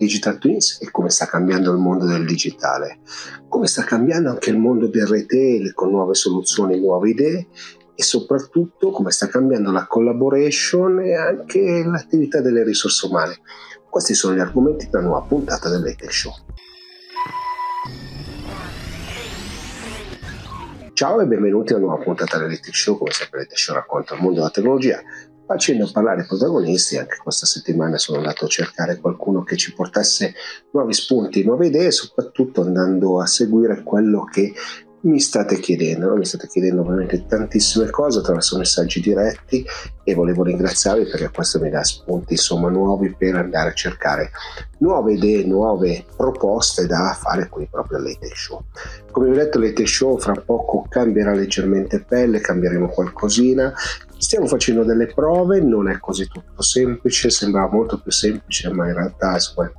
Digital Twins e come sta cambiando il mondo del digitale, come sta cambiando anche il mondo del retail con nuove soluzioni, nuove idee e soprattutto come sta cambiando la collaboration e anche l'attività delle risorse umane. Questi sono gli argomenti della nuova puntata del Late Show. Ciao e benvenuti alla nuova puntata del Late Show, come sempre Late Show racconta il mondo della tecnologia facendo parlare i protagonisti. Anche questa settimana sono andato a cercare qualcuno che ci portasse nuovi spunti, nuove idee soprattutto andando a seguire quello che mi state chiedendo, no? mi state chiedendo ovviamente tantissime cose attraverso messaggi diretti e volevo ringraziarvi perché questo mi dà spunti insomma nuovi per andare a cercare nuove idee, nuove proposte da fare qui proprio al Late Show. Come vi ho detto, il Late Show fra poco cambierà leggermente pelle, cambieremo qualcosina. Stiamo facendo delle prove, non è così tutto semplice, sembrava molto più semplice, ma in realtà insomma,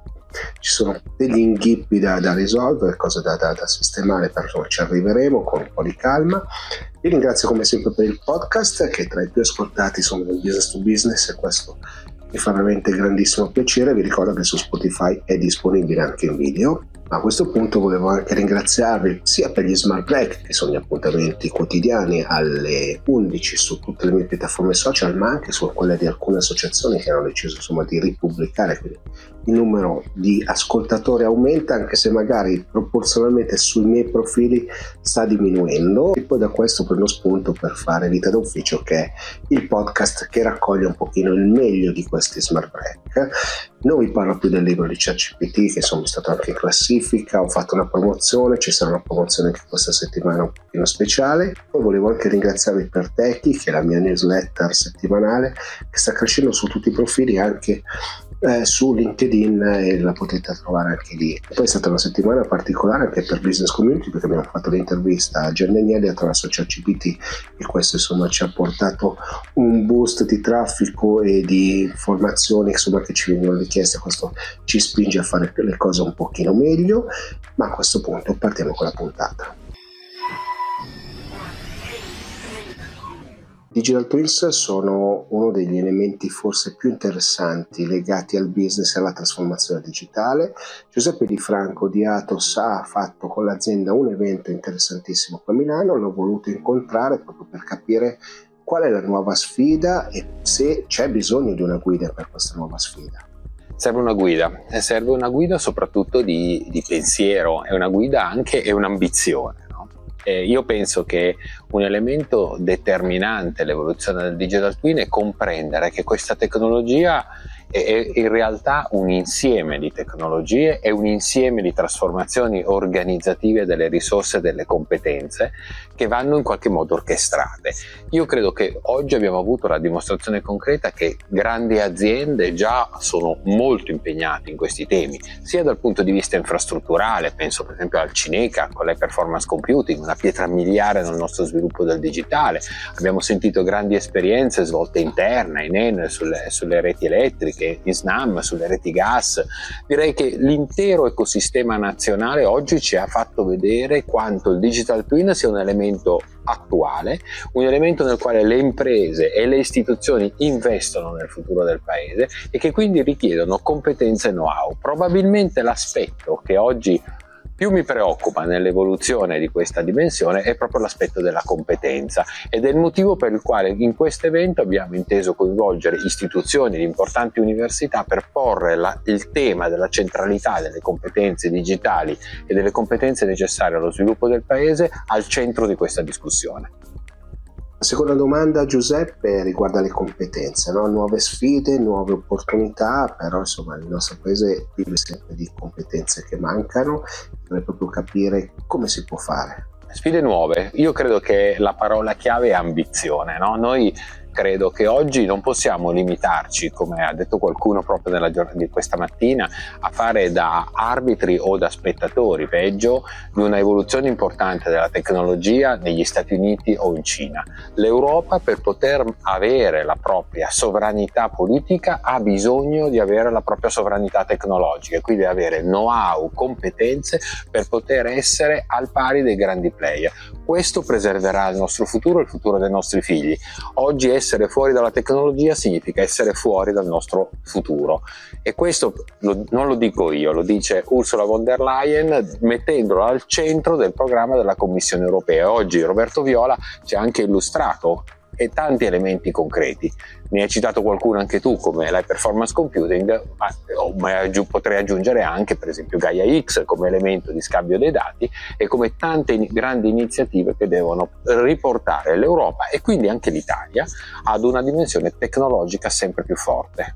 ci sono degli inghippi da, da risolvere, cose da, da, da sistemare, però ci arriveremo con un po' di calma. Vi ringrazio come sempre per il podcast che tra i più ascoltati sono del business to business e questo mi fa veramente grandissimo piacere. Vi ricordo che su Spotify è disponibile anche in video a questo punto volevo anche ringraziarvi sia per gli smart break, che sono gli appuntamenti quotidiani alle 11 su tutte le mie piattaforme social, ma anche su quelle di alcune associazioni che hanno deciso insomma, di ripubblicare. Quindi il numero di ascoltatori aumenta, anche se magari proporzionalmente sui miei profili sta diminuendo. E poi da questo prendo spunto per fare Vita d'Ufficio, che è il podcast che raccoglie un pochino il meglio di questi smart break non vi parlo più del libro di ChatGPT che sono stato anche in classifica, ho fatto una promozione, ci sarà una promozione anche questa settimana un pochino speciale. Poi volevo anche ringraziarvi per Techi, che è la mia newsletter settimanale, che sta crescendo su tutti i profili, anche eh, su LinkedIn e la potete trovare anche lì. Poi è stata una settimana particolare anche per Business Community perché abbiamo fatto l'intervista a Gianni Agnelli attraverso ChatGPT e questo insomma ci ha portato un boost di traffico e di informazioni insomma, che ci vengono richieste. Questo ci spinge a fare le cose un pochino meglio, ma a questo punto partiamo con la puntata. Digital Twins sono uno degli elementi forse più interessanti legati al business e alla trasformazione digitale. Giuseppe Di Franco di Atos ha fatto con l'azienda un evento interessantissimo qua a Milano, l'ho voluto incontrare proprio per capire qual è la nuova sfida e se c'è bisogno di una guida per questa nuova sfida. Serve una guida, serve una guida soprattutto di, di pensiero, è una guida anche e un'ambizione eh, io penso che un elemento determinante dell'evoluzione del digital twin è comprendere che questa tecnologia è in realtà un insieme di tecnologie e un insieme di trasformazioni organizzative delle risorse e delle competenze che vanno in qualche modo orchestrate. Io credo che oggi abbiamo avuto la dimostrazione concreta che grandi aziende già sono molto impegnate in questi temi, sia dal punto di vista infrastrutturale, penso per esempio al Cineca con l'high performance computing, una pietra miliare nel nostro sviluppo del digitale. Abbiamo sentito grandi esperienze svolte interne, in Enel, sulle, sulle reti elettriche anche SNAM, sulle reti gas. Direi che l'intero ecosistema nazionale oggi ci ha fatto vedere quanto il digital twin sia un elemento attuale, un elemento nel quale le imprese e le istituzioni investono nel futuro del paese e che quindi richiedono competenze e know-how. Probabilmente l'aspetto che oggi più mi preoccupa nell'evoluzione di questa dimensione è proprio l'aspetto della competenza ed è il motivo per il quale in questo evento abbiamo inteso coinvolgere istituzioni di importanti università per porre la, il tema della centralità delle competenze digitali e delle competenze necessarie allo sviluppo del paese al centro di questa discussione. La seconda domanda, Giuseppe, riguarda le competenze, no? nuove sfide, nuove opportunità, però insomma il nostro paese vive sempre di competenze che mancano, deve proprio capire come si può fare. Sfide nuove, io credo che la parola chiave è ambizione, no? noi credo che oggi non possiamo limitarci, come ha detto qualcuno proprio nella giornata di questa mattina, a fare da arbitri o da spettatori, peggio, di una evoluzione importante della tecnologia negli Stati Uniti o in Cina. L'Europa per poter avere la propria sovranità politica ha bisogno di avere la propria sovranità tecnologica, quindi avere know-how, competenze per poter essere al pari dei grandi player. Questo preserverà il nostro futuro e il futuro dei nostri figli. Oggi è essere fuori dalla tecnologia significa essere fuori dal nostro futuro. E questo lo, non lo dico io, lo dice Ursula von der Leyen mettendolo al centro del programma della Commissione europea. Oggi Roberto Viola ci ha anche illustrato e tanti elementi concreti. Ne hai citato qualcuno anche tu come l'high performance computing, ma potrei aggiungere anche per esempio Gaia X come elemento di scambio dei dati e come tante grandi iniziative che devono riportare l'Europa e quindi anche l'Italia ad una dimensione tecnologica sempre più forte. A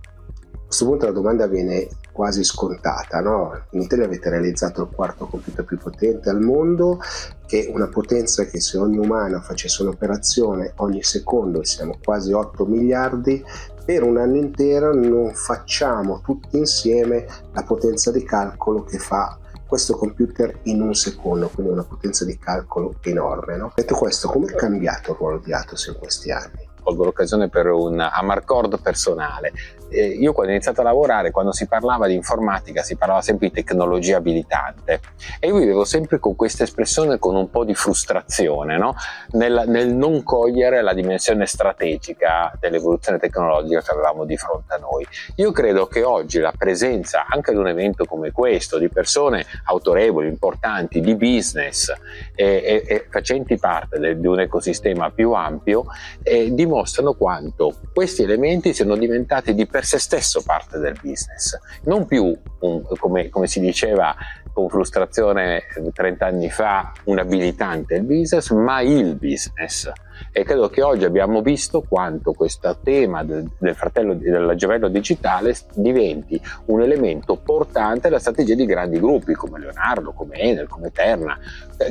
questo punto la domanda viene quasi scontata, no? In Italia avete realizzato il quarto computer più potente al mondo, che una potenza che se ogni umano facesse un'operazione ogni secondo, siamo quasi 8 miliardi, per un anno intero non facciamo tutti insieme la potenza di calcolo che fa questo computer in un secondo, quindi una potenza di calcolo enorme. No? Detto questo, come è cambiato il ruolo di Atos in questi anni? colgo l'occasione per un amarcord personale. Eh, io quando ho iniziato a lavorare, quando si parlava di informatica, si parlava sempre di tecnologia abilitante e io vivevo sempre con questa espressione con un po' di frustrazione no? nel, nel, non cogliere la dimensione strategica dell'evoluzione tecnologica che avevamo di fronte a noi. Io credo che oggi la presenza anche di un evento come questo, di persone autorevoli, importanti, di business e, e, e facenti parte de, di un ecosistema più ampio, eh, dimostra dimostrano quanto questi elementi siano diventati di per sé stesso parte del business, non più un, come, come si diceva con frustrazione 30 anni fa un abilitante il business, ma il business. E credo che oggi abbiamo visto quanto questo tema del, del fratello del giovello digitale diventi un elemento portante della strategia di grandi gruppi come Leonardo, come Enel, come Terna,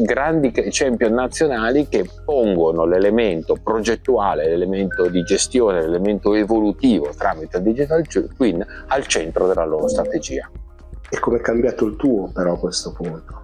grandi champion nazionali che pongono l'elemento progettuale, l'elemento di gestione, l'elemento evolutivo tramite il digital twin al centro della loro strategia. E come è cambiato il tuo però a questo punto?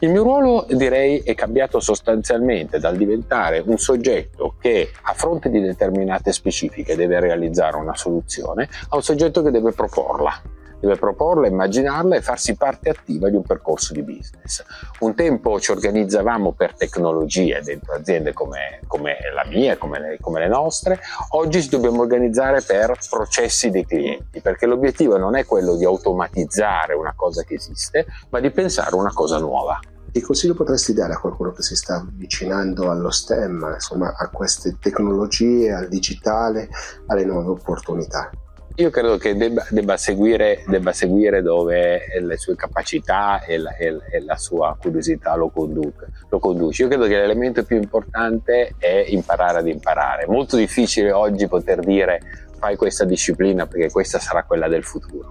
Il mio ruolo direi è cambiato sostanzialmente dal diventare un soggetto che a fronte di determinate specifiche deve realizzare una soluzione a un soggetto che deve proporla deve proporla, immaginarla e farsi parte attiva di un percorso di business. Un tempo ci organizzavamo per tecnologie dentro aziende come, come la mia, come le, come le nostre, oggi ci dobbiamo organizzare per processi dei clienti, perché l'obiettivo non è quello di automatizzare una cosa che esiste, ma di pensare una cosa nuova. Che consiglio potresti dare a qualcuno che si sta avvicinando allo STEM, insomma, a queste tecnologie, al digitale, alle nuove opportunità? Io credo che debba, debba, seguire, debba seguire, dove le sue capacità e la, e la sua curiosità lo, conduca, lo conduce. Io credo che l'elemento più importante è imparare ad imparare. Molto difficile oggi poter dire fai questa disciplina perché questa sarà quella del futuro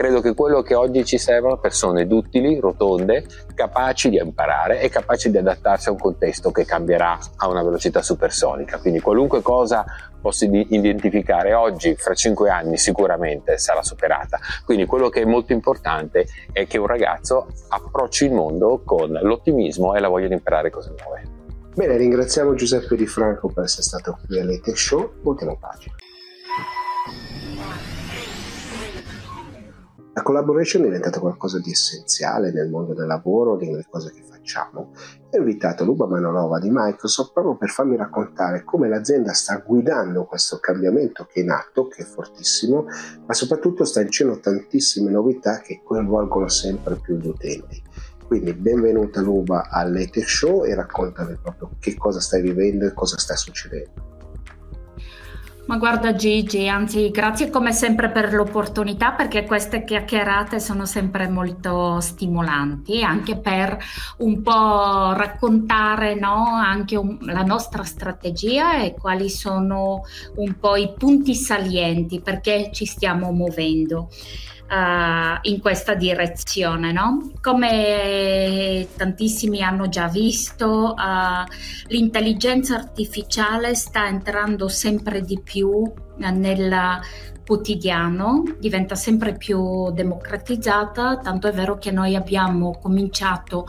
credo che quello che oggi ci servono persone duttili, rotonde, capaci di imparare e capaci di adattarsi a un contesto che cambierà a una velocità supersonica. Quindi qualunque cosa posso identificare oggi, fra cinque anni sicuramente sarà superata. Quindi quello che è molto importante è che un ragazzo approcci il mondo con l'ottimismo e la voglia di imparare cose nuove. Bene, ringraziamo Giuseppe Di Franco per essere stato qui all'Etech Show. Ultima pagina. La collaboration è diventata qualcosa di essenziale nel mondo del lavoro, nelle cose che facciamo. Ho invitato Luba Manolova di Microsoft proprio per farmi raccontare come l'azienda sta guidando questo cambiamento che è in atto, che è fortissimo, ma soprattutto sta dicendo tantissime novità che coinvolgono sempre più gli utenti. Quindi benvenuta Luba all'Etech Show e raccontami proprio che cosa stai vivendo e cosa sta succedendo. Ma guarda Gigi, anzi grazie come sempre per l'opportunità perché queste chiacchierate sono sempre molto stimolanti anche per un po' raccontare no, anche un, la nostra strategia e quali sono un po' i punti salienti perché ci stiamo muovendo uh, in questa direzione. No? Come tantissimi hanno già visto, uh, l'intelligenza artificiale sta entrando sempre di più nel quotidiano, diventa sempre più democratizzata, tanto è vero che noi abbiamo cominciato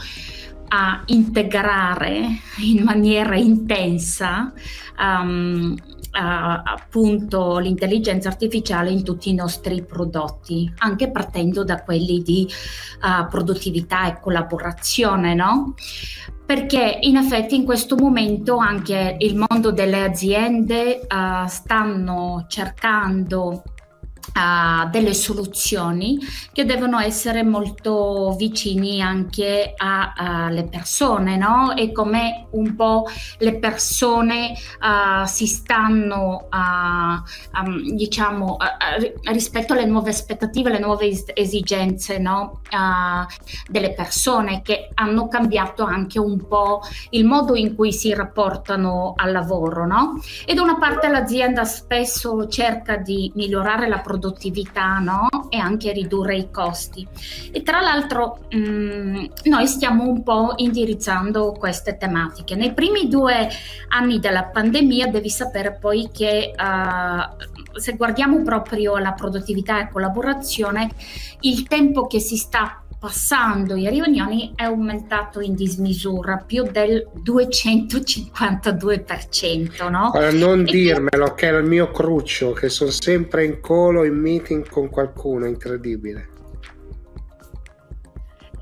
a integrare in maniera intensa um, uh, appunto l'intelligenza artificiale in tutti i nostri prodotti, anche partendo da quelli di uh, produttività e collaborazione, no? perché in effetti in questo momento anche il mondo delle aziende uh, stanno cercando uh, delle soluzioni che devono essere molto vicini anche alle persone, no? E come un po' le persone uh, si stanno, um, diciamo, rispetto alle nuove aspettative, alle nuove esigenze, no? delle persone che hanno cambiato anche un po' il modo in cui si rapportano al lavoro, no? E da una parte l'azienda spesso cerca di migliorare la produzione produttività no? e anche ridurre i costi. E tra l'altro mh, mm, noi stiamo un po' indirizzando queste tematiche. Nei primi due anni della pandemia devi sapere poi che uh, se guardiamo proprio la produttività e collaborazione, il tempo che si sta passando i riunioni è aumentato in dismisura, più del 252%. No? Allora, non e dirmelo, che... che è il mio cruccio, che sono sempre in colo in meeting con qualcuno, incredibile.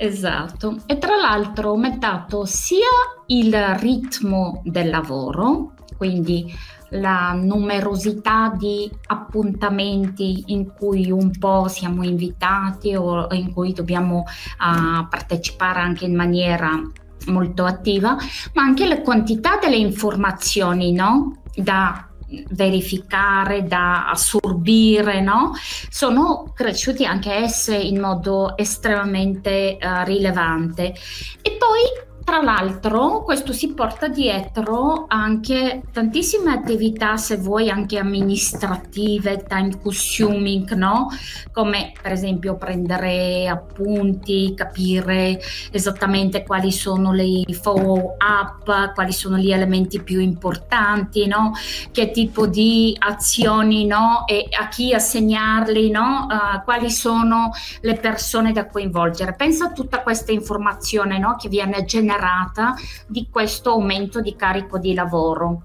Esatto, e tra l'altro ho aumentato sia il ritmo del lavoro, quindi la numerosità di appuntamenti in cui un po' siamo invitati o in cui dobbiamo uh, partecipare anche in maniera molto attiva, ma anche la quantità delle informazioni no? da verificare, da assorbire, no? sono cresciuti anche esse in modo estremamente uh, rilevante. E poi tra l'altro questo si porta dietro anche tantissime attività, se vuoi anche amministrative, time consuming, no? Come per esempio prendere appunti, capire esattamente quali sono le follow up, quali sono gli elementi più importanti, no? Che tipo di azioni, no? E a chi assegnarli, no? Uh, quali sono le persone da coinvolgere. Pensa a tutta questa informazione, no? Che viene generata generata di questo aumento di carico di lavoro.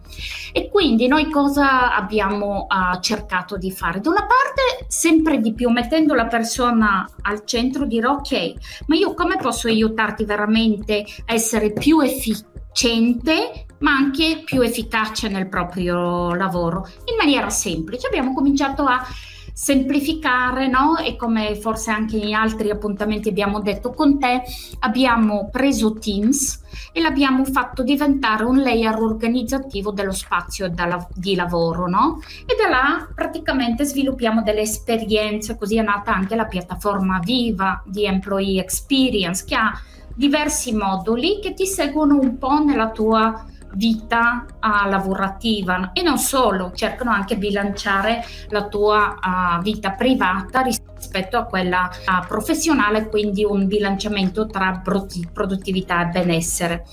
E quindi noi cosa abbiamo uh, cercato di fare? Da una parte, sempre di più mettendo la persona al centro, dire ok, ma io come posso aiutarti veramente a essere più efficiente ma anche più efficace nel proprio lavoro in maniera semplice. Abbiamo cominciato a semplificare, no? E come forse anche in altri appuntamenti abbiamo detto con te, abbiamo preso Teams e l'abbiamo fatto diventare un layer organizzativo dello spazio di lavoro, no? E da là praticamente sviluppiamo delle esperienze, così è nata anche la piattaforma viva di Employee Experience che ha diversi moduli che ti seguono un po' nella tua vita uh, lavorativa e non solo, cercano anche di bilanciare la tua uh, vita privata rispetto a quella uh, professionale, quindi un bilanciamento tra produttività e benessere.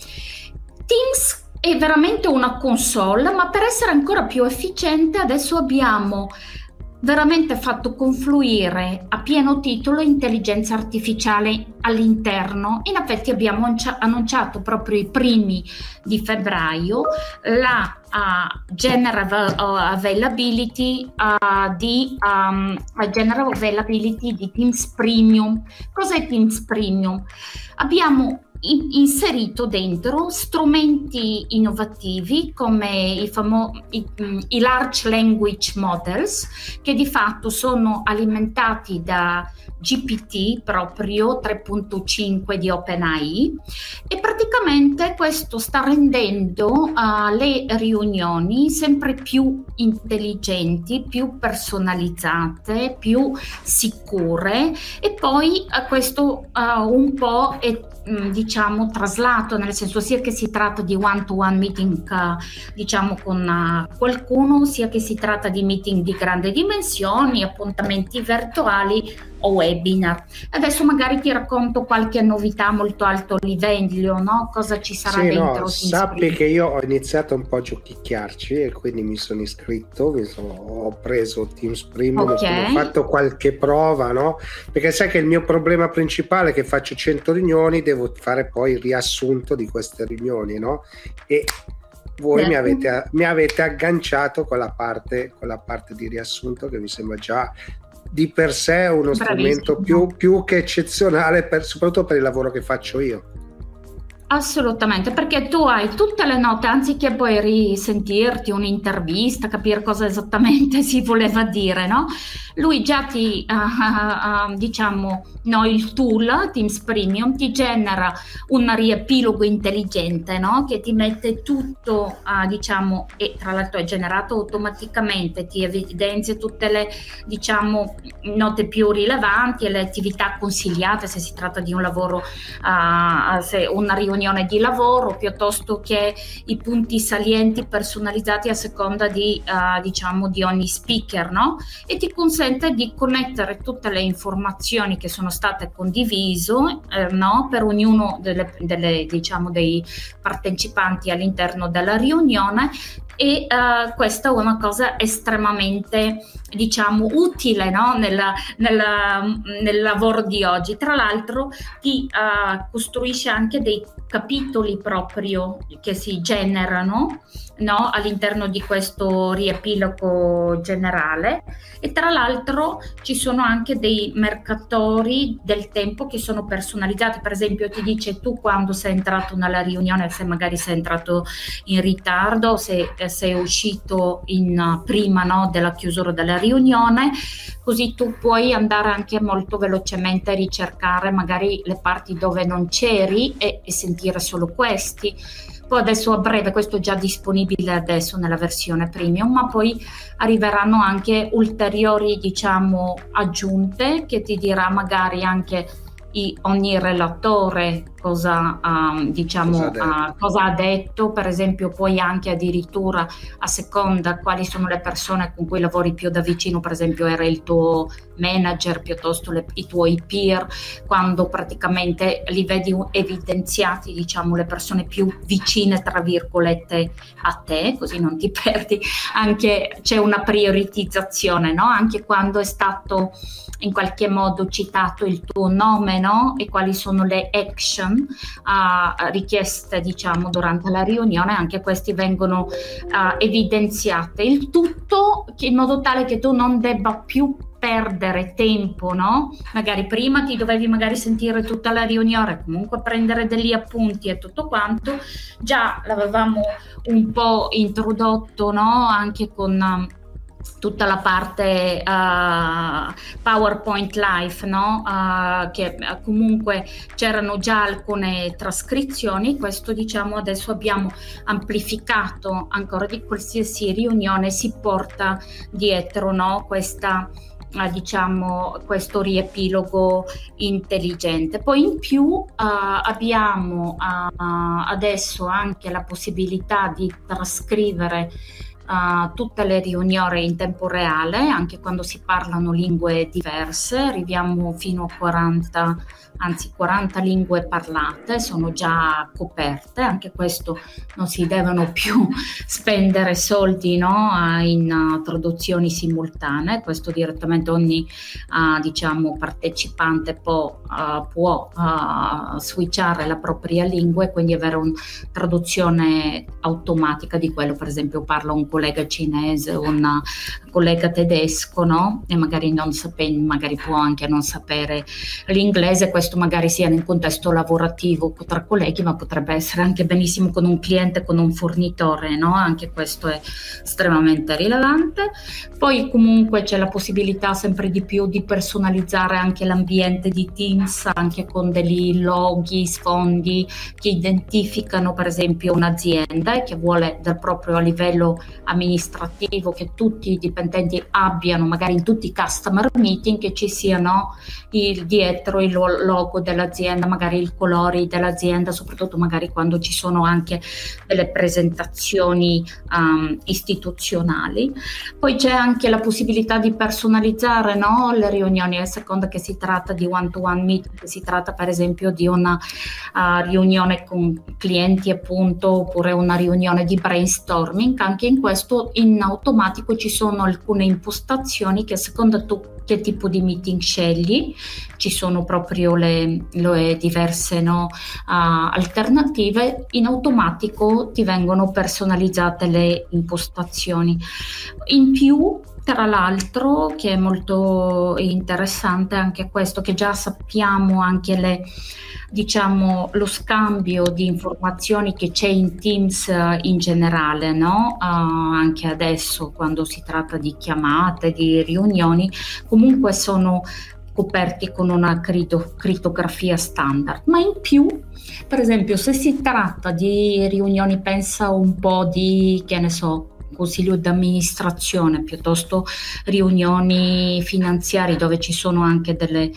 Teams è veramente una console, ma per essere ancora più efficiente adesso abbiamo veramente fatto confluire a pieno titolo intelligenza artificiale all'interno. In effetti abbiamo annunciato proprio i primi di febbraio la uh, general availability uh, di um, general availability di Teams Premium. Cos'è Teams Premium? Abbiamo inserito dentro strumenti innovativi come i, famo- i, mm, i, large language models che di fatto sono alimentati da GPT proprio 3.5 di OpenAI. E praticamente questo sta rendendo uh, le riunioni sempre più intelligenti, più personalizzate, più sicure e poi uh, questo uh, un po' è Mm, diciamo traslato nel senso sia che si tratta di one to one meeting diciamo con qualcuno sia che si tratta di meeting di grandi dimensioni appuntamenti virtuali o webinar. Adesso magari ti racconto qualche novità molto alto livello, no? Cosa ci sarà sì, dentro? No, sappi che io ho iniziato un po' a giochicchiarci e quindi mi sono iscritto, mi sono, ho preso Teams Premium, okay. ho fatto qualche prova, no? Perché sai che il mio problema principale è che faccio 100 riunioni, devo fare poi il riassunto di queste riunioni, no? E voi mi avete, mi avete, agganciato con la, parte, con la parte di riassunto che mi sembra già di per sé uno Bravissimo. strumento più, più che eccezionale, per, soprattutto per il lavoro che faccio io. Assolutamente, perché tu hai tutte le note, anziché poi risentirti un'intervista, capire cosa esattamente si voleva dire, no? Lui già ti, uh, uh, uh, diciamo, no, il tool Teams Premium ti genera un riepilogo intelligente, no? Che ti mette tutto, diciamo, e tra l'altro è generato automaticamente, ti evidenzia tutte le, diciamo, note più rilevanti e le attività consigliate se si tratta di un lavoro, se una riunione riunione di lavoro piuttosto che i punti salienti personalizzati a seconda di, uh, diciamo, di ogni speaker, no? E ti consente di connettere tutte le informazioni che sono state condivise, eh, no? Per ognuno delle, delle, diciamo, dei partecipanti all'interno della riunione e uh, questa è una cosa estremamente diciamo utile no? nella, nella, nel lavoro di oggi tra l'altro ti uh, costruisce anche dei capitoli proprio che si generano no, all'interno di questo riepilogo generale. E tra l'altro ci sono anche dei mercatori del tempo che sono personalizzati, per esempio ti dice tu quando sei entrato nella riunione, se magari sei entrato in ritardo, se sei uscito in, prima no, della chiusura della riunione, così tu puoi andare anche molto velocemente a ricercare magari le parti dove non c'eri e, e sentire solo questi. Poi adesso a breve questo è già disponibile adesso nella versione premium, ma poi arriveranno anche ulteriori diciamo aggiunte che ti dirà magari anche i, ogni relatore cosa, um, diciamo, cosa, ha uh, cosa, ha detto, per esempio poi anche addirittura a seconda quali sono le persone con cui lavori più da vicino, per esempio era il tuo manager piuttosto le, i tuoi peer, quando praticamente li vedi evidenziati, diciamo, le persone più vicine, tra virgolette, a te, così non ti perdi, anche c'è una prioritizzazione, no? Anche quando è stato in qualche modo citato il tuo nome, no? E quali sono le action uh, richieste diciamo durante la riunione, anche questi vengono uh, evidenziate. Il tutto in modo tale che tu non debba più perdere tempo, no? Magari prima ti dovevi magari sentire tutta la riunione, comunque prendere degli appunti e tutto quanto. Già l'avevamo un po' introdotto, no? Anche con tutta la parte uh, PowerPoint Live, no? uh, che uh, comunque c'erano già alcune trascrizioni, questo diciamo adesso abbiamo amplificato ancora di qualsiasi riunione si porta dietro no? questa diciamo questo riepilogo intelligente poi in più abbiamo adesso anche la possibilità di trascrivere tutte le riunioni in tempo reale, anche quando si parlano lingue diverse, arriviamo fino a 40 anzi 40 lingue parlate sono già coperte, anche questo non si devono più spendere soldi no, in uh, traduzioni simultanee, questo direttamente ogni uh, diciamo, partecipante può, può switchare la propria lingua e quindi avere una traduzione automatica di quello, per esempio parla un collega cinese, un collega tedesco no? e magari, non sapendo, magari può anche non sapere l'inglese, questo magari sia nel contesto lavorativo tra colleghi, ma potrebbe essere anche benissimo con un cliente, con un fornitore, no? Anche questo è estremamente rilevante. Poi comunque c'è la possibilità sempre di più di personalizzare anche l'ambiente di Teams, anche con degli loghi, sfondi che identificano per esempio un'azienda e che vuole dal proprio livello amministrativo che tutti i dipendenti abbiano magari in tutti i customer meeting che ci siano il, dietro il logo dell'azienda, magari i colori dell'azienda, soprattutto magari quando ci sono anche delle presentazioni um, istituzionali. Poi c'è anche la possibilità di personalizzare no, le riunioni, a seconda che si tratta di one-to-one meeting, che si tratta per esempio di una uh, riunione con clienti appunto, oppure una riunione di brainstorming, anche in questo in automatico ci sono alcune impostazioni che a seconda tu che tipo di meeting scegli, ci sono proprio le, le diverse no, uh, alternative, in automatico ti vengono personalizzate le impostazioni. In più tra l'altro, che è molto interessante anche questo, che già sappiamo anche le, diciamo, lo scambio di informazioni che c'è in Teams uh, in generale, no? uh, anche adesso quando si tratta di chiamate, di riunioni, comunque sono coperti con una crito- crittografia standard, ma in più, per esempio, se si tratta di riunioni, pensa un po' di, che ne so, consiglio d'amministrazione piuttosto riunioni finanziarie dove ci sono anche delle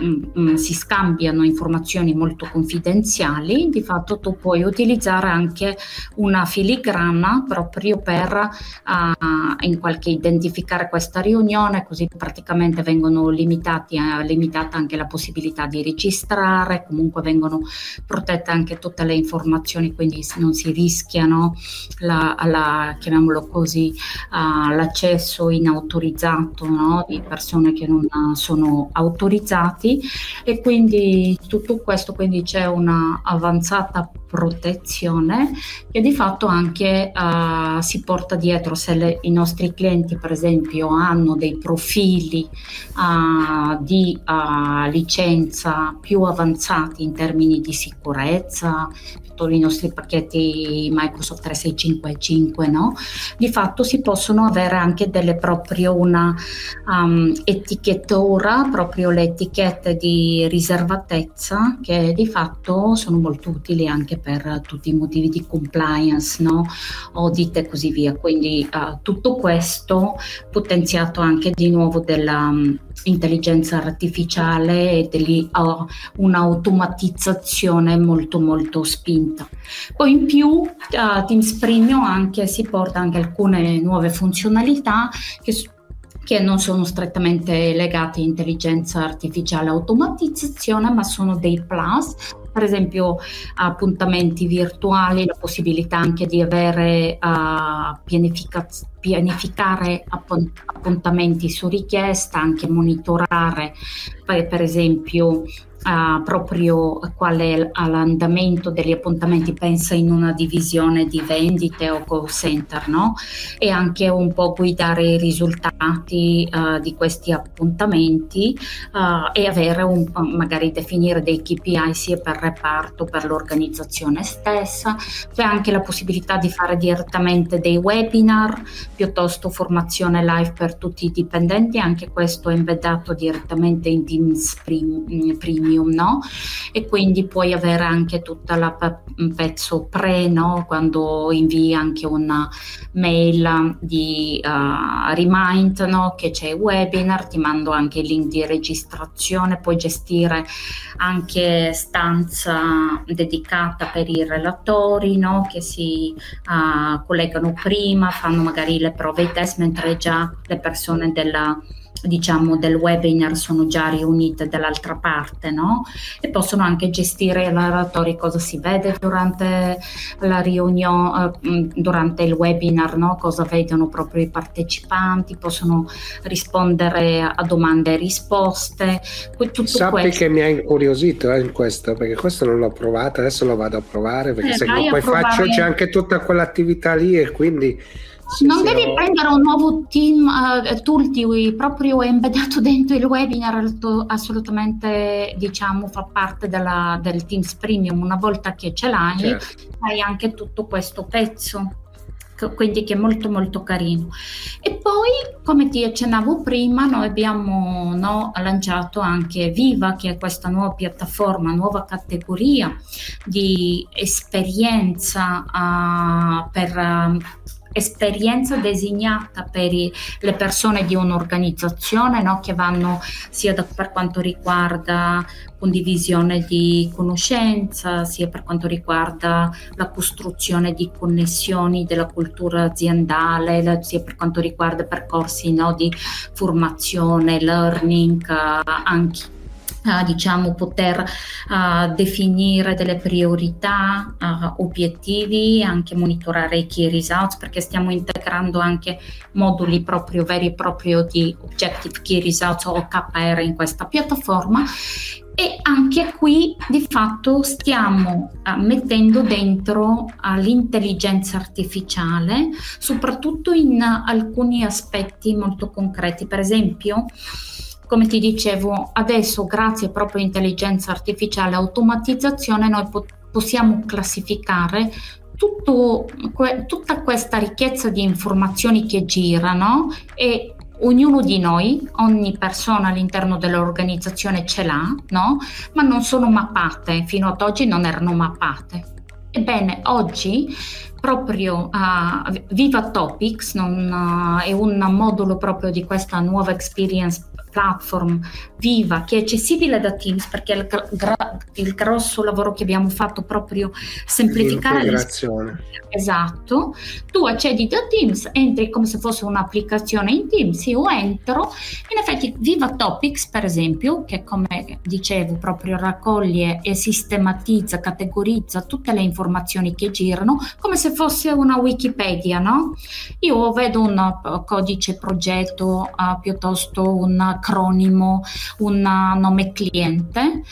Mm, mm, si scambiano informazioni molto confidenziali, di fatto tu puoi utilizzare anche una filigrana proprio per uh, in qualche identificare questa riunione, così praticamente vengono limitati, uh, limitata anche la possibilità di registrare, comunque vengono protette anche tutte le informazioni, quindi non si rischiano la, la chiamiamolo così, uh, l'accesso inautorizzato no? di persone che non sono autorizzate stati e quindi tutto questo quindi c'è una avanzata protezione che di fatto anche uh, si porta dietro se le, i nostri clienti per esempio hanno dei profili uh, di uh, licenza più avanzati in termini di sicurezza i nostri pacchetti Microsoft 365 no? Di fatto si possono avere anche delle proprio una um, etichettura proprio le etichette di riservatezza che di fatto sono molto utili anche per tutti i motivi di compliance no? audit e così via quindi uh, tutto questo potenziato anche di nuovo della um, intelligenza artificiale e di uh, un'automatizzazione molto molto spinta. Poi in più uh, Teams Premium anche, si porta anche alcune nuove funzionalità che che non sono strettamente legate a intelligenza artificiale e automatizzazione, ma sono dei plus. Per esempio appuntamenti virtuali, la possibilità anche di avere uh, pianifica- pianificare appuntamenti su richiesta, anche monitorare. Per esempio uh, proprio qual è l'andamento degli appuntamenti, pensa in una divisione di vendite o call center, no? E anche un po' guidare i risultati uh, di questi appuntamenti uh, e avere un, magari definire dei KPI sia per reparto, per l'organizzazione stessa. C'è anche la possibilità di fare direttamente dei webinar piuttosto formazione live per tutti i dipendenti, anche questo è embeddato direttamente in Teams Premium premium, no? E quindi puoi avere anche tutta la pezzo pre, no? Quando invii anche una mail di uh, remind, no? Che c'è il webinar, ti mando anche il link di registrazione, puoi gestire anche stanza dedicata per i relatori, no? Che si uh, collegano prima, fanno magari le prove e test, mentre già le persone della diciamo del webinar sono già riunite dall'altra parte no? e possono anche gestire l'oratori cosa si vede durante la riunione eh, durante il webinar no? cosa vedono proprio i partecipanti possono rispondere a domande e risposte tutto Sappi questo. che mi ha incuriosito eh, in questo perché questo non l'ho provato adesso lo vado a provare perché eh, se poi faccio c'è anche tutta quell'attività lì e quindi sì, non devi ho... prendere un nuovo team uh, tool di proprio embeddato dentro il webinar, assolutamente diciamo fa parte della, del Teams Premium. Una volta che ce l'hai, certo. hai anche tutto questo pezzo quindi che è molto molto carino. E poi, come ti accennavo prima, noi abbiamo no, lanciato anche Viva, che è questa nuova piattaforma, nuova categoria di esperienza uh, per uh, esperienza designata per i, le persone di un'organizzazione no? che vanno sia da, per quanto riguarda condivisione di conoscenza, sia per quanto riguarda la costruzione di connessioni della cultura aziendale, sia per quanto riguarda percorsi no? di formazione, learning, uh, anche Uh, diciamo poter uh, definire delle priorità, obiettivi, anche monitorare i key results perché stiamo integrando anche moduli proprio veri e propri di Objective Key Results o OKR in questa piattaforma e anche qui di fatto stiamo uh, mettendo dentro uh, l'intelligenza artificiale, soprattutto in uh, alcuni aspetti molto concreti. Per esempio, come ti dicevo, adesso grazie proprio all'intelligenza artificiale e automatizzazione noi po- possiamo classificare tutto, que- tutta questa ricchezza di informazioni che girano e ognuno di noi, ogni persona all'interno dell'organizzazione ce l'ha, no? ma non sono mappate, fino ad oggi non erano mappate. Ebbene, oggi proprio uh, Viva Topics non, uh, è un modulo proprio di questa nuova experience platform viva che è accessibile da Teams perché il, gra- il grosso lavoro che abbiamo fatto proprio semplificare l'integrazione. Esatto. Tu accedi da Teams, entri come se fosse un'applicazione in Teams, io entro, in effetti Viva Topics per esempio, che come dicevo proprio raccoglie e sistematizza, categorizza tutte le informazioni che girano come se fosse una Wikipedia, no? Io vedo un codice progetto uh, piuttosto un acronimo, un nome cliente,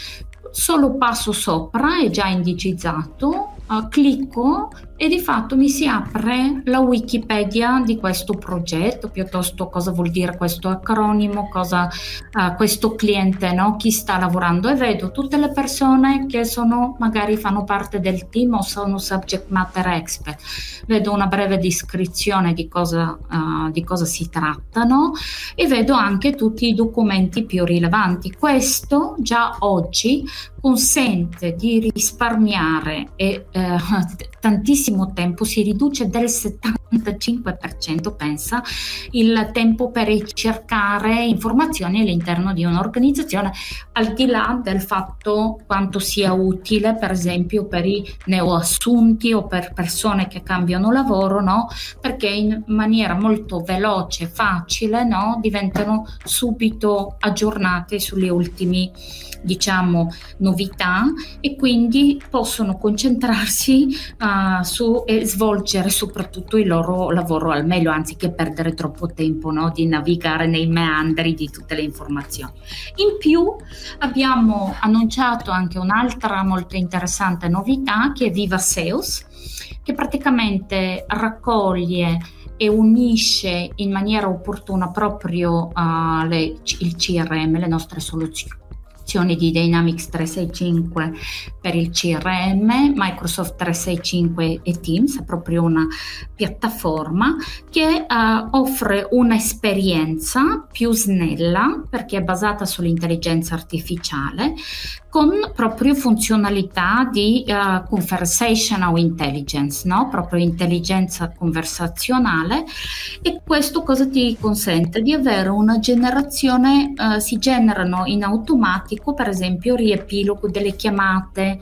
solo passo sopra, è già indicizzato, uh, clicco e di fatto mi si apre la Wikipedia di questo progetto, piuttosto cosa vuol dire questo acronimo, cosa uh, questo cliente, no? chi sta lavorando e vedo tutte le persone che sono magari fanno parte del team o sono subject matter expert. Vedo una breve descrizione di cosa, uh, di cosa si trattano e vedo anche tutti i documenti più rilevanti. Questo già oggi consente di risparmiare e, eh, tantissimo tempo, si riduce del 75%, pensa, il tempo per ricercare informazioni all'interno di un'organizzazione, al di là del fatto quanto sia utile, per esempio, per i neoassunti o per persone che cambiano lavoro, no? perché in maniera molto veloce, facile, no? diventano subito aggiornate sulle ultime diciamo novità e quindi possono concentrarsi uh, su e svolgere soprattutto il loro lavoro al meglio anziché perdere troppo tempo no? di navigare nei meandri di tutte le informazioni. In più abbiamo annunciato anche un'altra molto interessante novità che è Viva Sales che praticamente raccoglie e unisce in maniera opportuna proprio uh, le, il CRM, le nostre soluzioni di Dynamics 365 per il CRM, Microsoft 365 e Teams, è proprio una piattaforma che uh, offre un'esperienza più snella perché è basata sull'intelligenza artificiale con proprio funzionalità di uh, conversational intelligence, no? proprio intelligenza conversazionale e questo cosa ti consente? Di avere una generazione, uh, si generano in automatico per esempio riepilogo delle chiamate,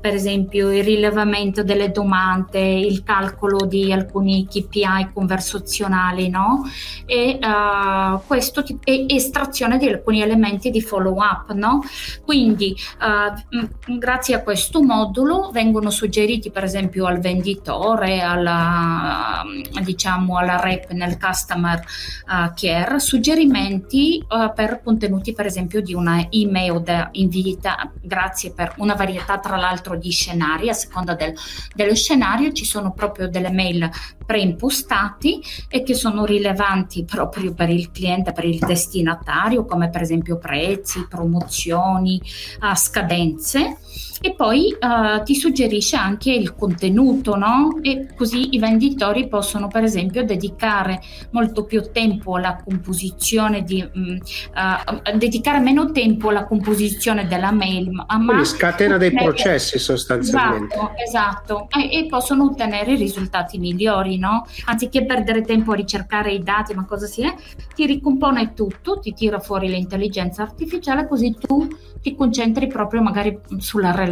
per esempio il rilevamento delle domande, il calcolo di alcuni KPI conversazionali no? e uh, questo e estrazione di alcuni elementi di follow up. No? Quindi Uh, grazie a questo modulo vengono suggeriti per esempio al venditore, alla, diciamo alla rep nel customer uh, care, suggerimenti per contenuti per esempio di una email da invita, grazie per una varietà tra l'altro di scenari, a seconda del, dello scenario ci sono proprio delle mail preimpostati e che sono rilevanti proprio per il cliente, per il destinatario, come per esempio prezzi, promozioni, uh, scadenze e poi uh, ti suggerisce anche il contenuto, no? E così i venditori possono per esempio dedicare molto più tempo alla composizione di um, uh, dedicare meno tempo alla composizione della mail, ma scatena dei processi sostanzialmente. Esatto, esatto. E, e, possono ottenere risultati migliori, no? Anziché perdere tempo a ricercare i dati, ma cosa si è, ti ricompone tutto, ti tira fuori l'intelligenza artificiale così tu ti concentri proprio magari sulla relazione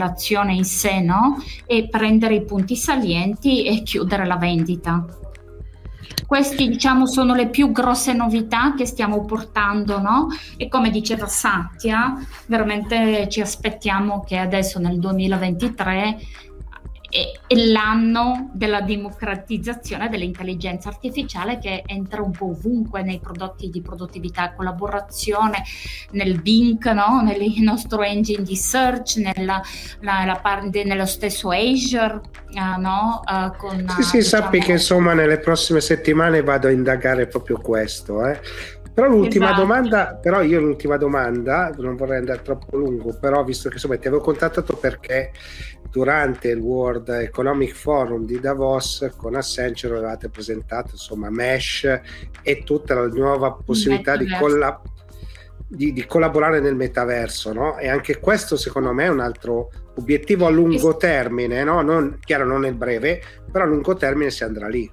in sé, no? E prendere i punti salienti e chiudere la vendita. queste diciamo sono le più grosse novità che stiamo portando, no? E come diceva Satya, veramente ci aspettiamo che adesso nel 2023 è l'anno della democratizzazione dell'intelligenza artificiale che entra un po' ovunque nei prodotti di produttività e collaborazione, nel Bing, no? nel nostro engine di search, nella, la, la parte, nello stesso Azure. Uh, no? uh, con, sì, sì, diciamo... sappi che insomma nelle prossime settimane vado a indagare proprio questo. Eh. Però l'ultima esatto. domanda, però io l'ultima domanda, non vorrei andare troppo lungo, però visto che insomma ti avevo contattato perché durante il World Economic Forum di Davos con Accenture avevate presentato insomma Mesh e tutta la nuova possibilità di, colla- di, di, collaborare nel metaverso, no? E anche questo secondo me è un altro obiettivo a lungo termine, no? Non, chiaro non nel breve, però a lungo termine si andrà lì.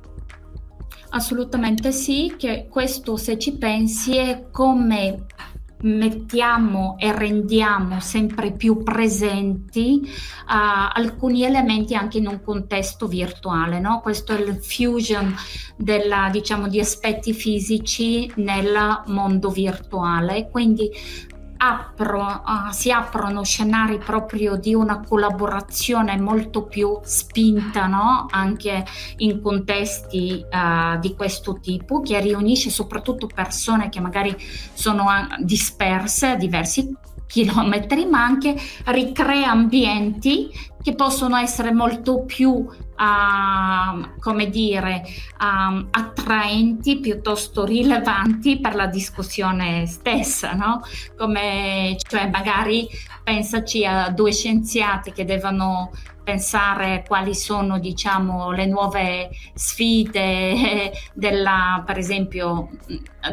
Assolutamente sì, che questo se ci pensi è come mettiamo e rendiamo sempre più presenti uh, alcuni elementi anche in un contesto virtuale. No? Questo è il fusion della, diciamo, di aspetti fisici nel mondo virtuale. Quindi apro, uh, si aprono scenari proprio di una collaborazione molto più spinta no? anche in contesti uh, di questo tipo che riunisce soprattutto persone che magari sono disperse a diversi chilometri ma anche ricrea ambienti che possono essere molto più, uh, come dire, um, attraenti piuttosto rilevanti per la discussione stessa, no? Come, cioè magari pensaci a due scienziati che devono pensare quali sono diciamo, le nuove sfide della, per esempio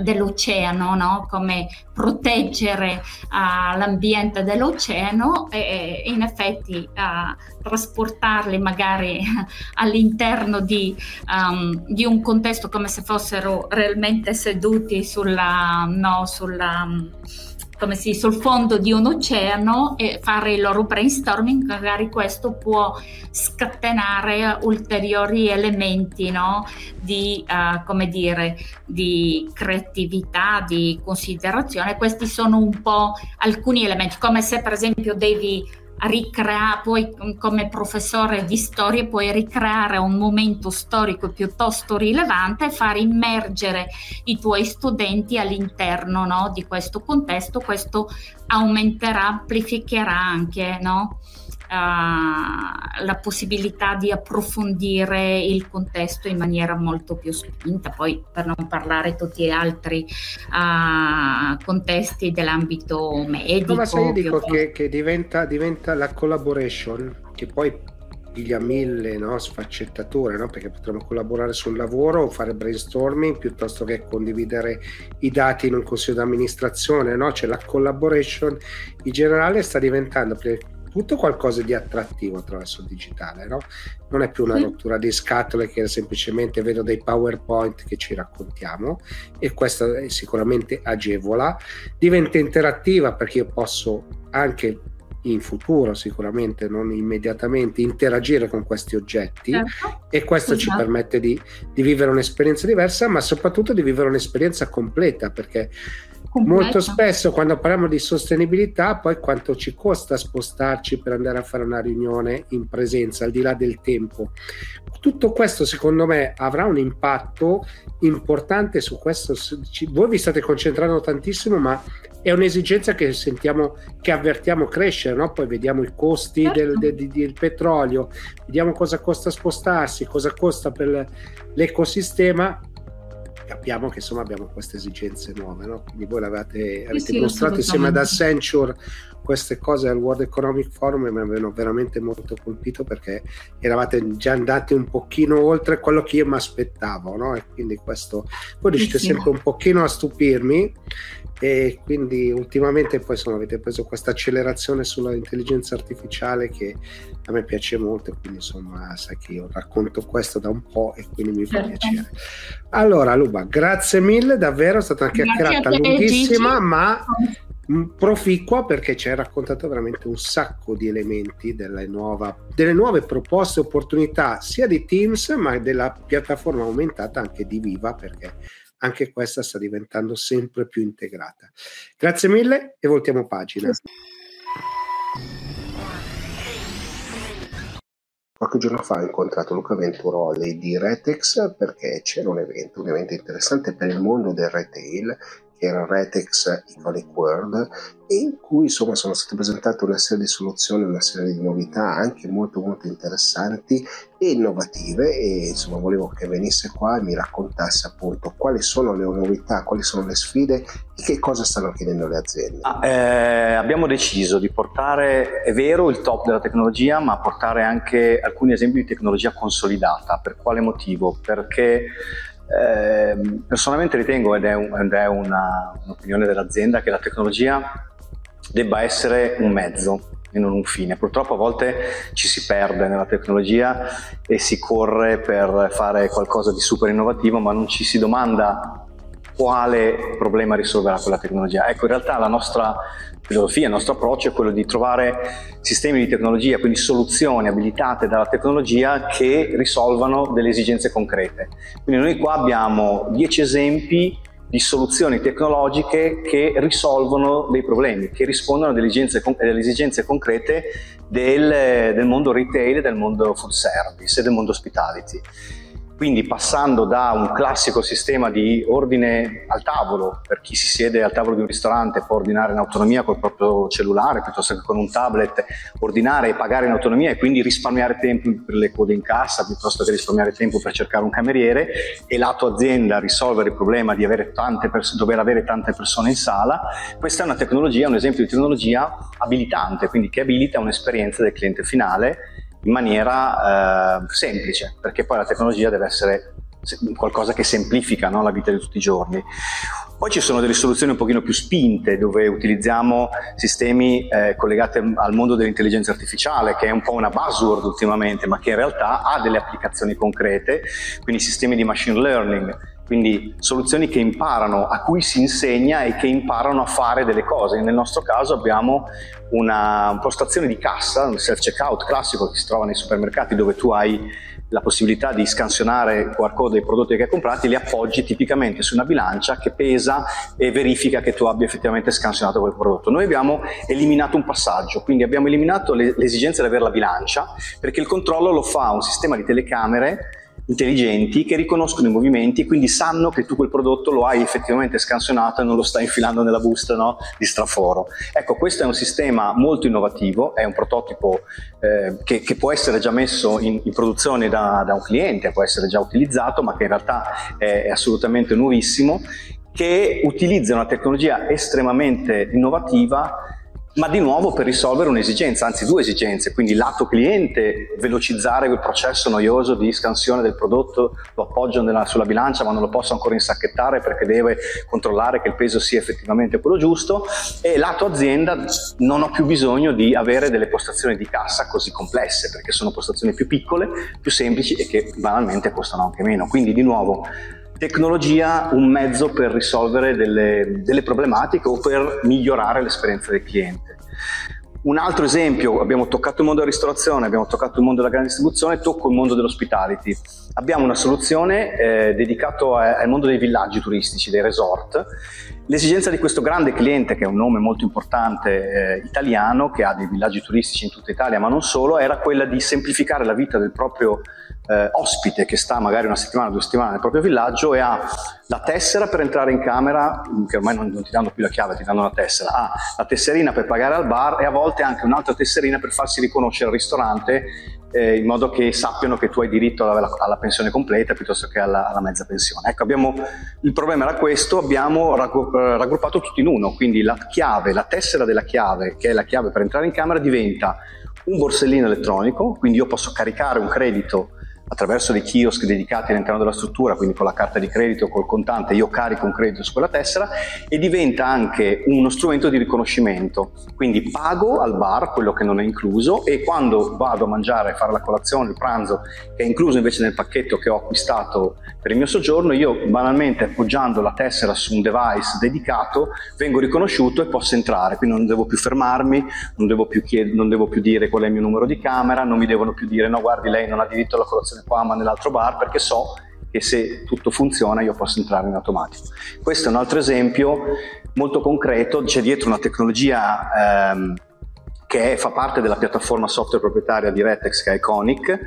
dell'oceano, no? come proteggere uh, l'ambiente dell'oceano e, in effetti uh, trasportarli magari all'interno di, um, di, un contesto come se fossero realmente seduti sulla, no, sulla come si sul fondo di un oceano e fare il loro brainstorming, magari questo può scatenare ulteriori elementi no? di, uh, dire, di creatività, di considerazione. Questi sono un po' alcuni elementi, come se per esempio devi ricreare, poi come professore di storia puoi ricreare un momento storico piuttosto rilevante e far immergere i tuoi studenti all'interno no, di questo contesto, questo aumenterà, amplificherà anche no, uh, la possibilità di approfondire il contesto in maniera molto più spinta, poi per non parlare tutti gli altri uh, contesti dell'ambito medico. Ma se io dico che, che diventa, diventa la collaboration, che poi piglia mille no, sfaccettature, no? perché potremmo collaborare sul lavoro o fare brainstorming piuttosto che condividere i dati in un consiglio d'amministrazione, no? cioè la collaboration in generale sta diventando tutto qualcosa di attrattivo attraverso il digitale, no? Non è più una rottura di scatole che semplicemente vedo dei PowerPoint che ci raccontiamo e questo sicuramente agevola, diventa interattiva perché io posso anche in futuro sicuramente, non immediatamente, interagire con questi oggetti certo. e questo esatto. ci permette di, di, vivere un'esperienza diversa, ma soprattutto di vivere un'esperienza completa perché Completa. Molto spesso quando parliamo di sostenibilità, poi quanto ci costa spostarci per andare a fare una riunione in presenza, al di là del tempo. Tutto questo secondo me avrà un impatto importante su questo. Voi vi state concentrando tantissimo, ma è un'esigenza che sentiamo, che avvertiamo crescere, no? poi vediamo i costi certo. del, del, del, petrolio, vediamo cosa costa spostarsi, cosa costa per l'ecosistema capiamo che insomma abbiamo queste esigenze nuove, no? quindi voi l'avete avete sì, mostrato insieme ad Accenture queste cose al World Economic Forum mi avevano veramente molto colpito perché eravate già andati un pochino oltre quello che io mi aspettavo, no? e quindi questo voi riuscite sì, sempre un pochino a stupirmi e quindi ultimamente poi insomma avete preso questa accelerazione sulla intelligenza artificiale che a me piace molto quindi insomma sai che io racconto questo da un po' e quindi mi fa certo. piacere allora Luba grazie mille davvero è stata una chiacchierata lunghissima ma proficua perché ci hai raccontato veramente un sacco di elementi delle, nuova, delle nuove proposte e opportunità sia di Teams ma della piattaforma aumentata anche di Viva perché anche questa sta diventando sempre più integrata. Grazie mille e voltiamo pagina. Qualche giorno fa ho incontrato Luca Venturoli di Retex perché c'era un evento, un evento interessante per il mondo del retail che era Retex Iconic World e in cui insomma sono state presentate una serie di soluzioni, una serie di novità anche molto molto interessanti e innovative e insomma volevo che venisse qua e mi raccontasse appunto quali sono le novità, quali sono le sfide e che cosa stanno chiedendo le aziende. Ah, eh, abbiamo deciso di portare, è vero, il top della tecnologia, ma portare anche alcuni esempi di tecnologia consolidata. Per quale motivo? Perché eh, personalmente ritengo, ed è, un, ed è una, un'opinione dell'azienda, che la tecnologia debba essere un mezzo e non un fine. Purtroppo a volte ci si perde nella tecnologia e si corre per fare qualcosa di super innovativo, ma non ci si domanda quale problema risolverà quella tecnologia. Ecco, in realtà la nostra filosofia, il nostro approccio è quello di trovare sistemi di tecnologia, quindi soluzioni abilitate dalla tecnologia che risolvano delle esigenze concrete. Quindi noi qua abbiamo 10 esempi di soluzioni tecnologiche che risolvono dei problemi, che rispondono alle esigenze, alle esigenze concrete del, del mondo retail, del mondo food service e del mondo hospitality. Quindi passando da un classico sistema di ordine al tavolo, per chi si siede al tavolo di un ristorante può ordinare in autonomia col proprio cellulare piuttosto che con un tablet, ordinare e pagare in autonomia e quindi risparmiare tempo per le code in cassa piuttosto che risparmiare tempo per cercare un cameriere e lato azienda risolvere il problema di avere pers- dover avere tante persone in sala. Questa è una tecnologia, un esempio di tecnologia abilitante, quindi che abilita un'esperienza del cliente finale in maniera eh, semplice, perché poi la tecnologia deve essere qualcosa che semplifica no, la vita di tutti i giorni. Poi ci sono delle soluzioni un pochino più spinte dove utilizziamo sistemi eh, collegati al mondo dell'intelligenza artificiale che è un po' una buzzword ultimamente ma che in realtà ha delle applicazioni concrete, quindi sistemi di machine learning quindi soluzioni che imparano, a cui si insegna e che imparano a fare delle cose. Nel nostro caso abbiamo una postazione di cassa, un self-checkout classico che si trova nei supermercati dove tu hai la possibilità di scansionare il QR code dei prodotti che hai comprati, li appoggi tipicamente su una bilancia che pesa e verifica che tu abbia effettivamente scansionato quel prodotto. Noi abbiamo eliminato un passaggio, quindi abbiamo eliminato l'esigenza di avere la bilancia perché il controllo lo fa un sistema di telecamere intelligenti che riconoscono i movimenti e quindi sanno che tu quel prodotto lo hai effettivamente scansionato e non lo stai infilando nella busta no? di straforo. Ecco, questo è un sistema molto innovativo, è un prototipo eh, che, che, può essere già messo in, in produzione da, da, un cliente, può essere già utilizzato, ma che in realtà è, è assolutamente nuovissimo, che utilizza una tecnologia estremamente innovativa ma di nuovo per risolvere un'esigenza, anzi due esigenze, quindi lato cliente, velocizzare quel processo noioso di scansione del prodotto, lo appoggio nella, sulla bilancia ma non lo posso ancora insacchettare perché deve controllare che il peso sia effettivamente quello giusto e lato azienda non ho più bisogno di avere delle postazioni di cassa così complesse perché sono postazioni più piccole, più semplici e che banalmente costano anche meno, quindi di nuovo tecnologia un mezzo per risolvere delle, delle problematiche o per migliorare l'esperienza del cliente. Un altro esempio, abbiamo toccato il mondo della ristorazione, abbiamo toccato il mondo della grande distribuzione, tocco il mondo dell'hospitality. Abbiamo una soluzione eh, dedicata al mondo dei villaggi turistici, dei resort. L'esigenza di questo grande cliente, che è un nome molto importante eh, italiano, che ha dei villaggi turistici in tutta Italia, ma non solo, era quella di semplificare la vita del proprio eh, ospite che sta magari una settimana, due settimane nel proprio villaggio e ha la tessera per entrare in camera, che ormai non, non ti danno più la chiave, ti danno la tessera, ha la tesserina per pagare al bar e a volte anche un'altra tesserina per farsi riconoscere al ristorante eh, in modo che sappiano che tu hai diritto alla, alla pensione completa piuttosto che alla, alla, mezza pensione. Ecco, abbiamo, il problema era questo, abbiamo raggruppato tutto in uno, quindi la chiave, la tessera della chiave, che è la chiave per entrare in camera, diventa un borsellino elettronico, quindi io posso caricare un credito attraverso dei kiosk dedicati all'interno della struttura, quindi con la carta di credito o col contante, io carico un credito su quella tessera e diventa anche uno strumento di riconoscimento. Quindi pago al bar quello che non è incluso e quando vado a mangiare, fare la colazione, il pranzo, che è incluso invece nel pacchetto che ho acquistato per il mio soggiorno, io banalmente appoggiando la tessera su un device dedicato vengo riconosciuto e posso entrare, quindi non devo più fermarmi, non devo più, chied- non devo più dire qual è il mio numero di camera, non mi devono più dire no guardi lei non ha diritto alla colazione qua ma nell'altro bar perché so che se tutto funziona io posso entrare in automatico. Questo è un altro esempio molto concreto, c'è dietro una tecnologia ehm, che fa parte della piattaforma software proprietaria di Retex che è Iconic,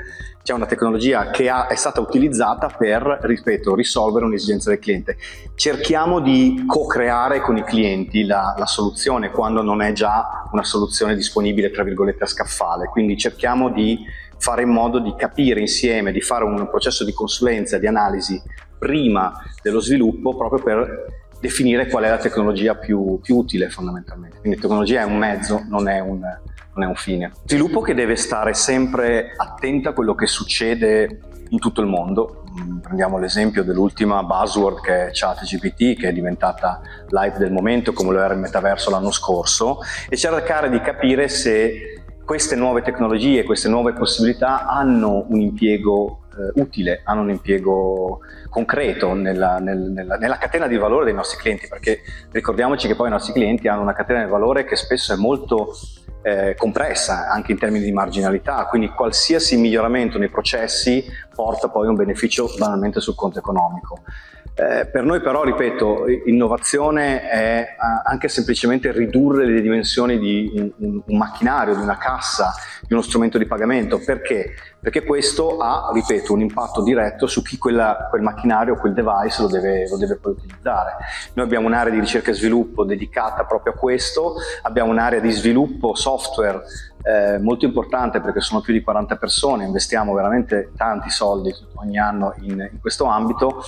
c'è una tecnologia che ha, è stata utilizzata per, ripeto, risolvere un'esigenza del cliente. Cerchiamo di co-creare con i clienti la, la, soluzione quando non è già una soluzione disponibile, tra virgolette, a scaffale. Quindi cerchiamo di fare in modo di capire insieme, di fare un processo di consulenza, di analisi prima dello sviluppo proprio per definire qual è la tecnologia più, più utile fondamentalmente. Quindi tecnologia è un mezzo, non è un, non è un fine. Sviluppo che deve stare sempre attento a quello che succede in tutto il mondo. Mm, prendiamo l'esempio dell'ultima buzzword che è ChatGPT, che è diventata live del momento come lo era il metaverso l'anno scorso, e cercare di capire se queste nuove tecnologie, queste nuove possibilità hanno un impiego eh, utile, hanno un impiego concreto nella, nel, nella, nella, catena di valore dei nostri clienti, perché ricordiamoci che poi i nostri clienti hanno una catena di valore che spesso è molto eh, compressa anche in termini di marginalità, quindi qualsiasi miglioramento nei processi porta poi un beneficio banalmente sul conto economico. Eh, per noi però, ripeto, innovazione è eh, anche semplicemente ridurre le dimensioni di un, un, macchinario, di una cassa, di uno strumento di pagamento. Perché? Perché questo ha, ripeto, un impatto diretto su chi quella, quel macchinario, quel device lo deve, lo deve poi utilizzare. Noi abbiamo un'area di ricerca e sviluppo dedicata proprio a questo, abbiamo un'area di sviluppo software eh, molto importante perché sono più di 40 persone, investiamo veramente tanti soldi ogni anno in, in questo ambito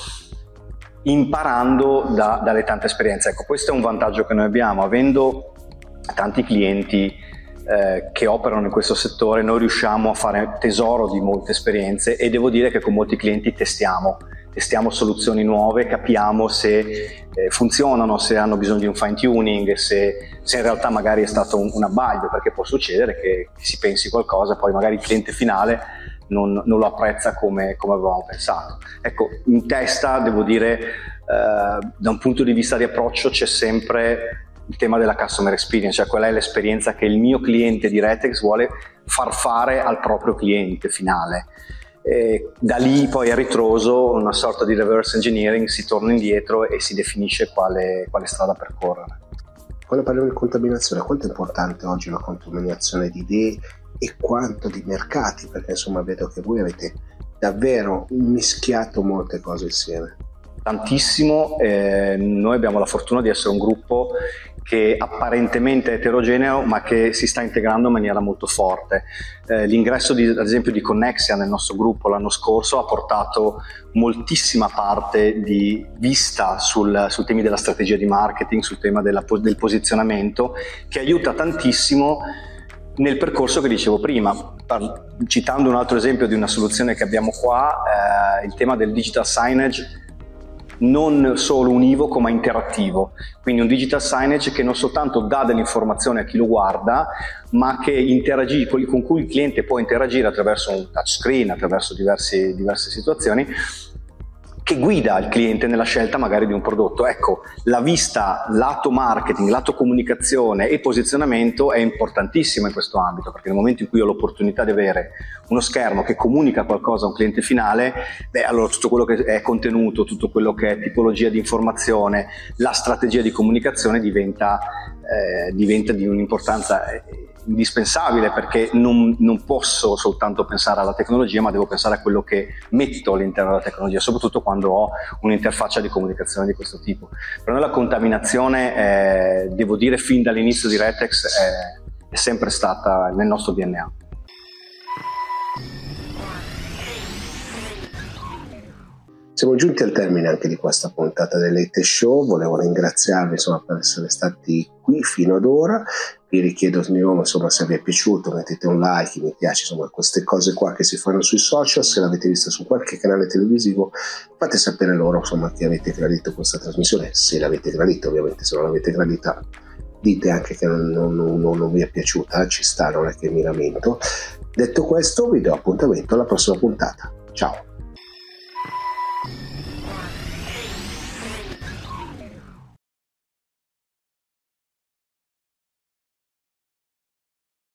imparando da, dalle tante esperienze. Ecco, questo è un vantaggio che noi abbiamo, avendo tanti clienti eh, che operano in questo settore, noi riusciamo a fare tesoro di molte esperienze e devo dire che con molti clienti testiamo, testiamo soluzioni nuove, capiamo se eh, funzionano, se hanno bisogno di un fine tuning, se, se in realtà magari è stato un, un abbaglio, perché può succedere che si pensi qualcosa, poi magari il cliente finale non, non lo apprezza come, come, avevamo pensato. Ecco, in testa devo dire, eh, da un punto di vista di approccio c'è sempre il tema della customer experience, cioè qual è l'esperienza che il mio cliente di Retex vuole far fare al proprio cliente finale. E da lì poi a ritroso, una sorta di reverse engineering, si torna indietro e si definisce quale, quale strada percorrere. Quando parliamo di contaminazione, quanto è importante oggi la contaminazione di idee e quanto di mercati, perché insomma vedo che voi avete davvero mischiato molte cose insieme. Tantissimo, eh, noi abbiamo la fortuna di essere un gruppo che apparentemente è eterogeneo ma che si sta integrando in maniera molto forte. Eh, l'ingresso di, ad esempio di Connexia nel nostro gruppo l'anno scorso ha portato moltissima parte di vista sul, sul temi della strategia di marketing, sul tema della, del posizionamento, che aiuta tantissimo nel percorso che dicevo prima. Citando un altro esempio di una soluzione che abbiamo qua, eh, il tema del digital signage non solo univoco ma interattivo, quindi un digital signage che non soltanto dà dell'informazione a chi lo guarda, ma che interagisce, con cui il cliente può interagire attraverso un touchscreen, attraverso diversi, diverse situazioni che guida il cliente nella scelta magari di un prodotto. Ecco, la vista lato marketing, lato comunicazione e posizionamento è importantissima in questo ambito, perché nel momento in cui ho l'opportunità di avere uno schermo che comunica qualcosa a un cliente finale, beh, allora tutto quello che è contenuto, tutto quello che è tipologia di informazione, la strategia di comunicazione diventa, eh, diventa di un'importanza eh, indispensabile perché non, non, posso soltanto pensare alla tecnologia, ma devo pensare a quello che metto all'interno della tecnologia, soprattutto quando ho un'interfaccia di comunicazione di questo tipo. Per noi la contaminazione, è, devo dire, fin dall'inizio di Retex è, è sempre stata nel nostro DNA. Siamo giunti al termine anche di questa puntata del Late Show, volevo ringraziarvi insomma, per essere stati qui fino ad ora vi richiedo di nuovo insomma se vi è piaciuto mettete un like, mi piace insomma queste cose qua che si fanno sui social. Se l'avete vista su qualche canale televisivo fate sapere loro insomma che avete gradito questa trasmissione. Se l'avete gradita ovviamente se non l'avete gradita dite anche che non, non, non, non vi è piaciuta ci sta non è che mi lamento. Detto questo vi do appuntamento alla prossima puntata. Ciao